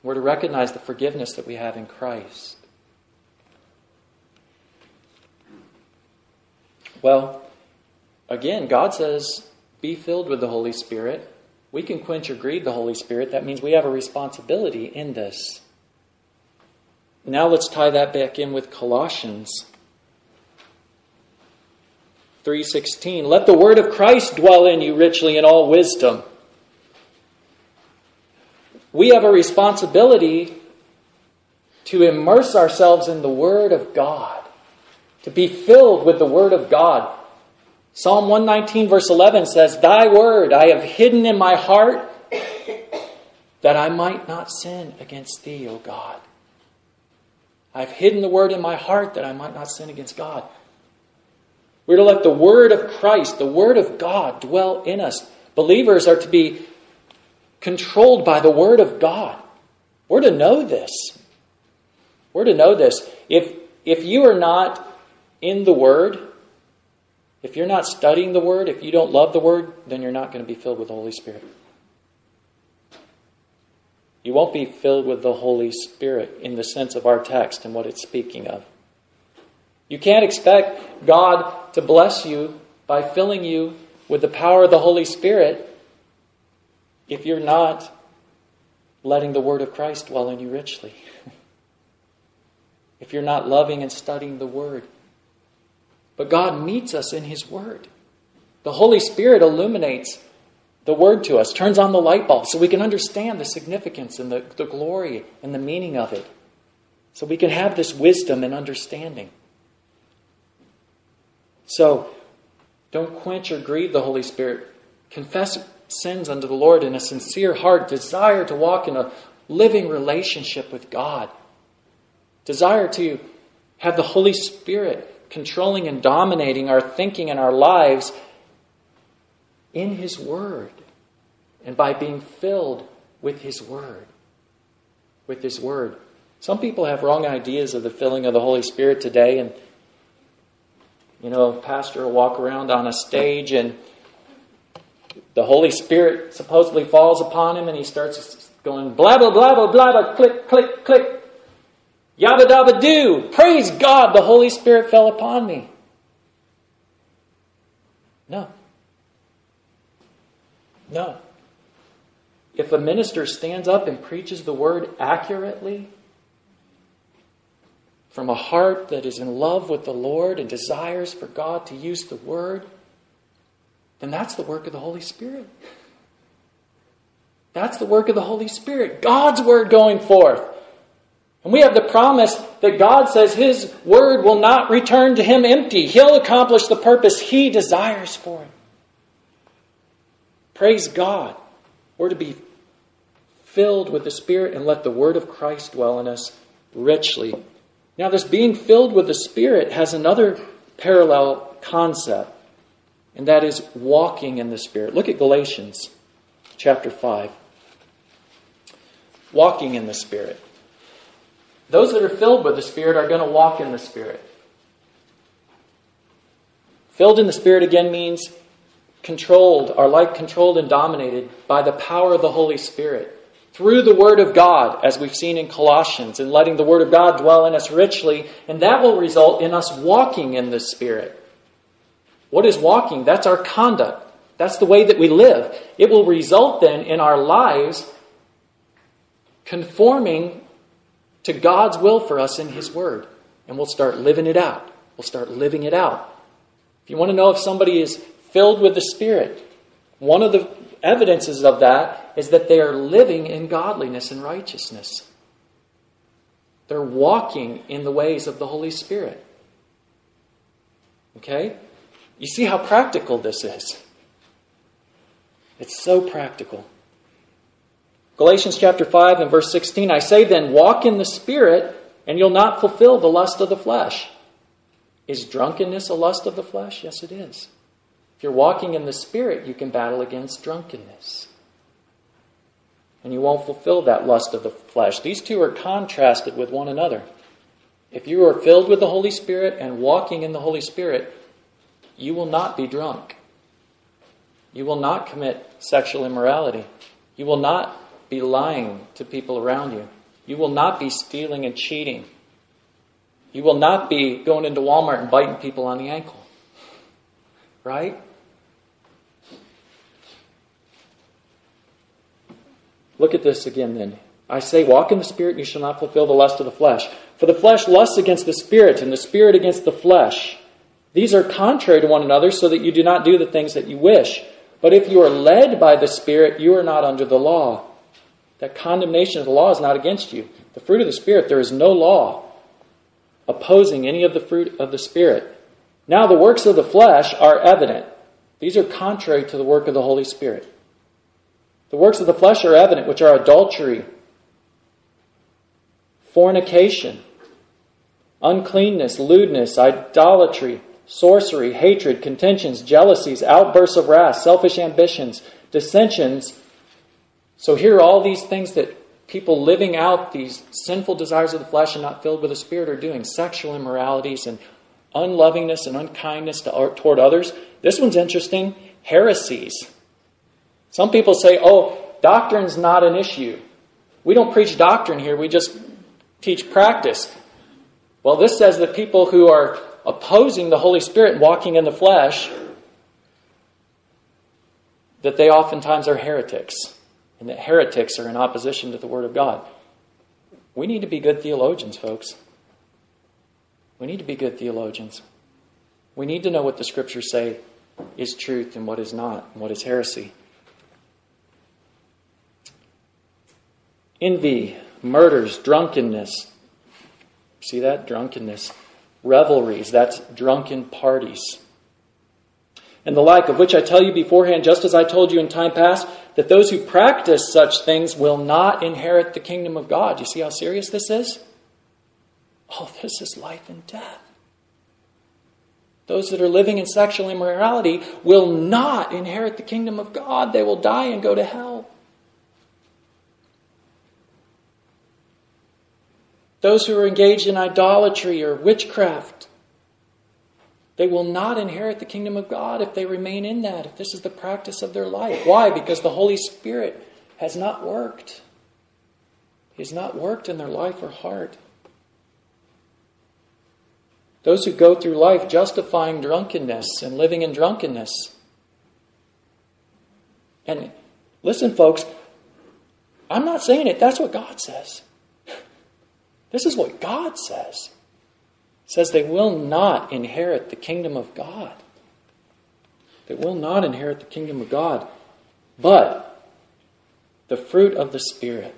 We're to recognize the forgiveness that we have in Christ. Well, again, God says, be filled with the Holy Spirit. We can quench or grieve the Holy Spirit. That means we have a responsibility in this. Now let's tie that back in with Colossians 3:16. Let the word of Christ dwell in you richly in all wisdom we have a responsibility to immerse ourselves in the Word of God, to be filled with the Word of God. Psalm 119, verse 11 says, Thy Word I have hidden in my heart that I might not sin against Thee, O God. I've hidden the Word in my heart that I might not sin against God. We're to let the Word of Christ, the Word of God, dwell in us. Believers are to be controlled by the Word of God. We're to know this. We're to know this. If, if you are not in the Word, if you're not studying the Word, if you don't love the Word, then you're not going to be filled with the Holy Spirit. You won't be filled with the Holy Spirit in the sense of our text and what it's speaking of. You can't expect God to bless you by filling you with the power of the Holy Spirit if you're not letting the Word of Christ dwell in you richly, if you're not loving and studying the Word. But God meets us in His Word. The Holy Spirit illuminates the Word to us, turns on the light bulb so we can understand the significance and the, the glory and the meaning of it. So we can have this wisdom and understanding. So, don't quench or grieve the Holy Spirit. Confess sins unto the Lord in a sincere heart, desire to walk in a living relationship with God, desire to have the Holy Spirit controlling and dominating our thinking and our lives in His Word, and by being filled with His Word. With His Word. Some people have wrong ideas of the filling of the Holy Spirit today, and you know, a pastor will walk around on a stage and the Holy Spirit supposedly falls upon him and he starts going blah, blah, blah, blah, blah, click, click, click, yabba dabba do. Praise God, the Holy Spirit fell upon me. No. No. If a minister stands up and preaches the word accurately, from a heart that is in love with the Lord and desires for God to use the word, then that's the work of the Holy Spirit. That's the work of the Holy Spirit. God's word going forth. And we have the promise that God says His word will not return to Him empty. He'll accomplish the purpose He desires for it. Praise God. We're to be filled with the Spirit and let the word of Christ dwell in us richly. Now, this being filled with the Spirit has another parallel concept and that is walking in the Spirit. Look at Galatians chapter 5. Walking in the Spirit. Those that are filled with the Spirit are going to walk in the Spirit. Filled in the Spirit again means controlled, our life controlled and dominated by the power of the Holy Spirit through the Word of God, as we've seen in Colossians, and letting the Word of God dwell in us richly, and that will result in us walking in the Spirit. What is walking? That's our conduct. That's the way that we live. It will result then in our lives conforming to God's will for us in His Word. And we'll start living it out. We'll start living it out. If you want to know if somebody is filled with the Spirit, one of the evidences of that is that they are living in godliness and righteousness. They're walking in the ways of the Holy Spirit. Okay? You see how practical this is. It's so practical. Galatians chapter 5 and verse 16 I say then, walk in the Spirit, and you'll not fulfill the lust of the flesh. Is drunkenness a lust of the flesh? Yes, it is. If you're walking in the Spirit, you can battle against drunkenness. And you won't fulfill that lust of the flesh. These two are contrasted with one another. If you are filled with the Holy Spirit and walking in the Holy Spirit, you will not be drunk. You will not commit sexual immorality. You will not be lying to people around you. You will not be stealing and cheating. You will not be going into Walmart and biting people on the ankle. Right? Look at this again then. I say, walk in the Spirit, and you shall not fulfill the lust of the flesh. For the flesh lusts against the Spirit, and the Spirit against the flesh. These are contrary to one another, so that you do not do the things that you wish. But if you are led by the Spirit, you are not under the law. That condemnation of the law is not against you. The fruit of the Spirit, there is no law opposing any of the fruit of the Spirit. Now, the works of the flesh are evident. These are contrary to the work of the Holy Spirit. The works of the flesh are evident, which are adultery, fornication, uncleanness, lewdness, idolatry sorcery, hatred, contentions, jealousies, outbursts of wrath, selfish ambitions, dissensions. So here are all these things that people living out these sinful desires of the flesh and not filled with the Spirit are doing sexual immoralities and unlovingness and unkindness to, uh, toward others. This one's interesting heresies. Some people say, oh, doctrine's not an issue. We don't preach doctrine here, we just teach practice. Well, this says that people who are opposing the Holy Spirit and walking in the flesh, that they oftentimes are heretics, and that heretics are in opposition to the Word of God. We need to be good theologians, folks. We need to be good theologians. We need to know what the Scriptures say is truth and what is not, and what is heresy. Envy, murders, drunkenness. See that? Drunkenness revelries, that's drunken parties, and the like, of which I tell you beforehand, just as I told you in time past, that those who practice such things will not inherit the kingdom of God. You see how serious this is? Oh, this is life and death. Those that are living in sexual immorality will not inherit the kingdom of God. They will die and go to hell. Those who are engaged in idolatry or witchcraft, they will not inherit the kingdom of God if they remain in that, if this is the practice of their life. Why? Because the Holy Spirit has not worked. He has not worked in their life or heart. Those who go through life justifying drunkenness and living in drunkenness. And listen, folks, I'm not saying it, that's what God says. This is what God says. Says they will not inherit the kingdom of God. They will not inherit the kingdom of God. But the fruit of the Spirit.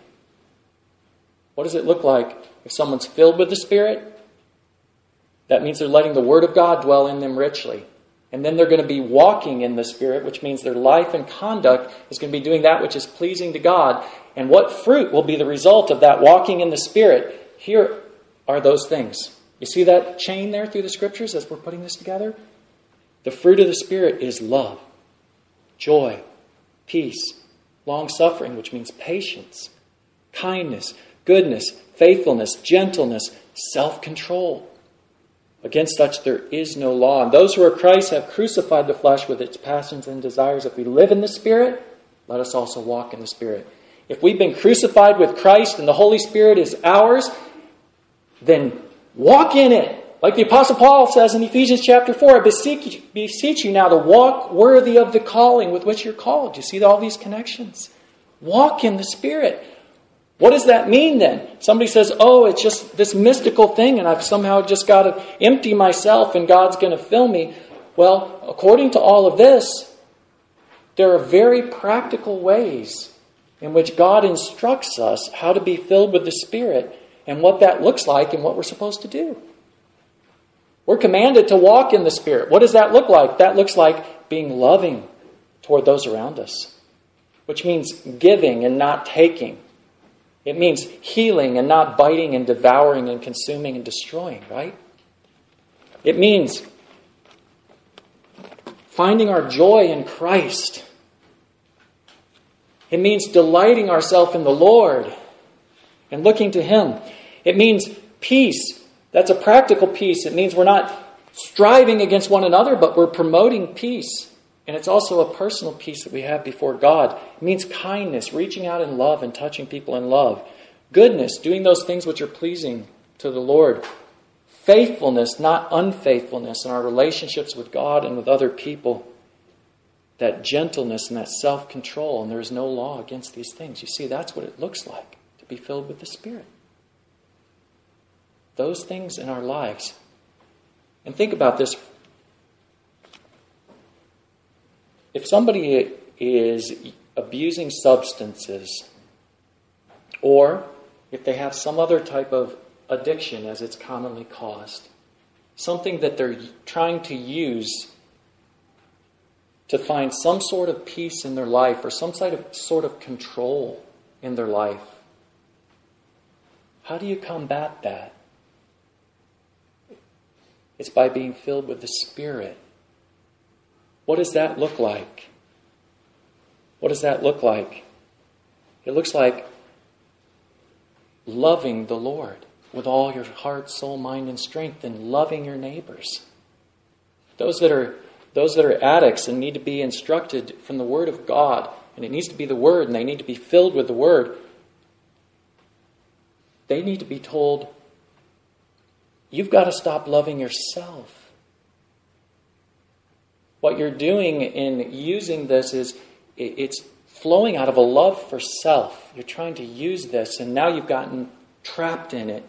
What does it look like if someone's filled with the Spirit? That means they're letting the Word of God dwell in them richly. And then they're going to be walking in the Spirit, which means their life and conduct is going to be doing that which is pleasing to God. And what fruit will be the result of that walking in the Spirit? Here are those things. You see that chain there through the scriptures as we're putting this together? The fruit of the Spirit is love, joy, peace, long suffering, which means patience, kindness, goodness, faithfulness, gentleness, self control. Against such there is no law. And those who are Christ have crucified the flesh with its passions and desires. If we live in the Spirit, let us also walk in the Spirit. If we've been crucified with Christ and the Holy Spirit is ours, then walk in it. Like the Apostle Paul says in Ephesians chapter 4, I beseech, beseech you now to walk worthy of the calling with which you're called. You see all these connections? Walk in the Spirit. What does that mean then? Somebody says, oh, it's just this mystical thing, and I've somehow just got to empty myself and God's going to fill me. Well, according to all of this, there are very practical ways in which God instructs us how to be filled with the Spirit and what that looks like and what we're supposed to do. We're commanded to walk in the Spirit. What does that look like? That looks like being loving toward those around us, which means giving and not taking it means healing and not biting and devouring and consuming and destroying, right? It means finding our joy in Christ. It means delighting ourselves in the Lord and looking to Him. It means peace. That's a practical peace. It means we're not striving against one another, but we're promoting peace. And it's also a personal peace that we have before God. It means kindness, reaching out in love and touching people in love. Goodness, doing those things which are pleasing to the Lord. Faithfulness, not unfaithfulness in our relationships with God and with other people. That gentleness and that self control, and there is no law against these things. You see, that's what it looks like be filled with the Spirit. Those things in our lives. And think about this if somebody is abusing substances, or if they have some other type of addiction, as it's commonly caused, something that they're trying to use to find some sort of peace in their life or some sort of, sort of control in their life, how do you combat that? It's by being filled with the Spirit. What does that look like? What does that look like? It looks like loving the Lord with all your heart, soul, mind, and strength, and loving your neighbors. Those that are those that are addicts and need to be instructed from the Word of God, and it needs to be the Word, and they need to be filled with the Word. They need to be told, you've got to stop loving yourself. What you're doing in using this is it's flowing out of a love for self. You're trying to use this, and now you've gotten trapped in it.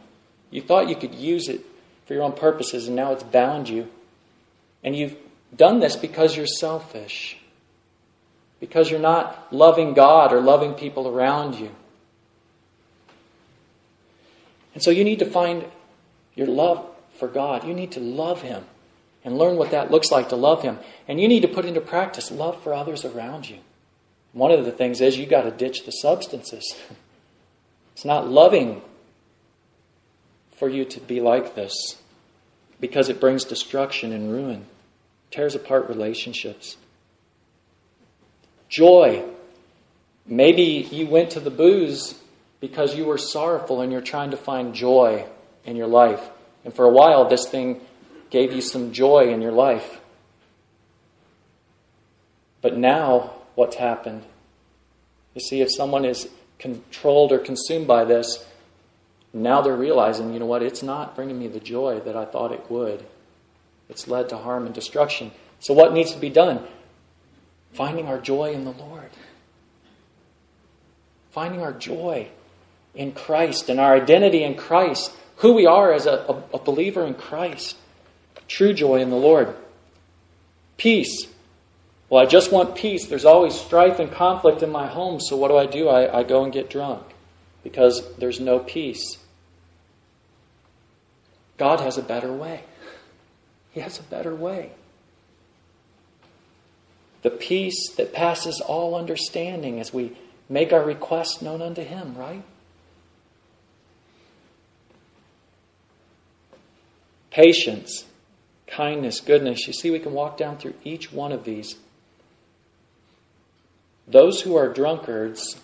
You thought you could use it for your own purposes, and now it's bound you. And you've done this because you're selfish, because you're not loving God or loving people around you. And so you need to find your love for God. You need to love Him and learn what that looks like to love Him. And you need to put into practice love for others around you. One of the things is you got to ditch the substances. It's not loving for you to be like this because it brings destruction and ruin, tears apart relationships. Joy. Maybe you went to the booze because you were sorrowful and you're trying to find joy in your life. And for a while, this thing gave you some joy in your life. But now, what's happened? You see, if someone is controlled or consumed by this, now they're realizing, you know what, it's not bringing me the joy that I thought it would. It's led to harm and destruction. So, what needs to be done? Finding our joy in the Lord. Finding our joy in Christ and our identity in Christ, who we are as a, a, a believer in Christ. True joy in the Lord. Peace. Well, I just want peace. There's always strife and conflict in my home, so what do I do? I, I go and get drunk because there's no peace. God has a better way. He has a better way. The peace that passes all understanding as we make our requests known unto Him, right? Patience kindness, goodness. You see, we can walk down through each one of these. Those who are drunkards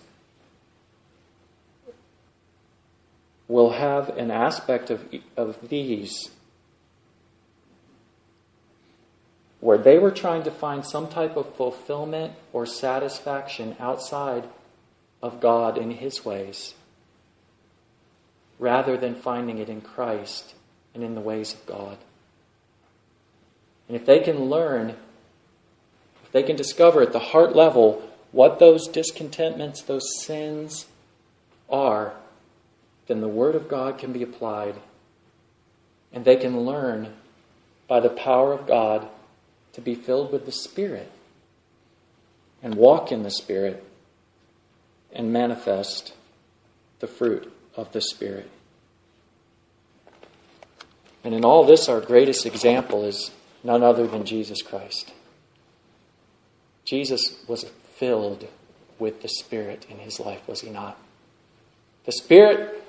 will have an aspect of, of these where they were trying to find some type of fulfillment or satisfaction outside of God in His ways, rather than finding it in Christ and in the ways of God. And if they can learn, if they can discover at the heart level what those discontentments, those sins are, then the Word of God can be applied. And they can learn by the power of God to be filled with the Spirit and walk in the Spirit and manifest the fruit of the Spirit. And in all this, our greatest example is none other than Jesus Christ. Jesus was filled with the Spirit in his life, was he not? The Spirit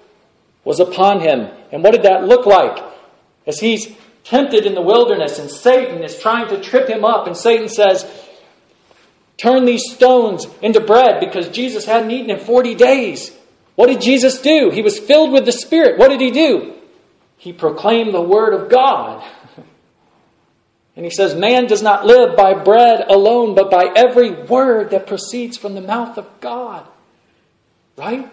was upon him. And what did that look like? As he's tempted in the wilderness and Satan is trying to trip him up, and Satan says, Turn these stones into bread because Jesus hadn't eaten in 40 days. What did Jesus do? He was filled with the Spirit. What did he do? He proclaimed the Word of God. And he says, Man does not live by bread alone, but by every word that proceeds from the mouth of God. Right?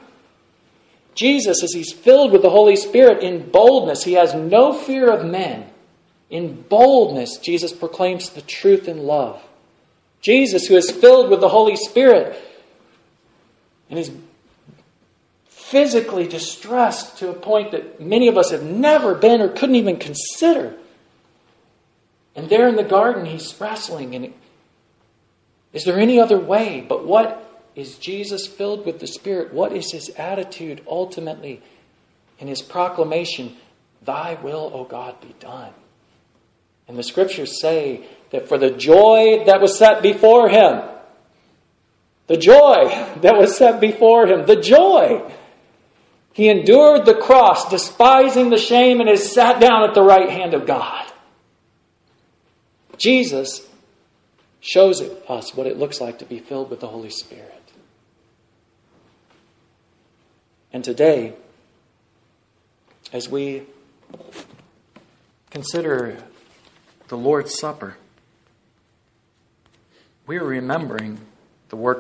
Jesus, as he's filled with the Holy Spirit in boldness, he has no fear of men. In boldness, Jesus proclaims the truth in love. Jesus, who is filled with the Holy Spirit and is physically distressed to a point that many of us have never been or couldn't even consider. And there in the garden, he's wrestling. And is there any other way? But what is Jesus filled with the Spirit? What is his attitude ultimately in his proclamation? Thy will, O God, be done. And the scriptures say that for the joy that was set before him, the joy that was set before him, the joy, he endured the cross, despising the shame, and is sat down at the right hand of God. Jesus shows us what it looks like to be filled with the Holy Spirit. And today, as we consider the Lord's Supper, we are remembering the work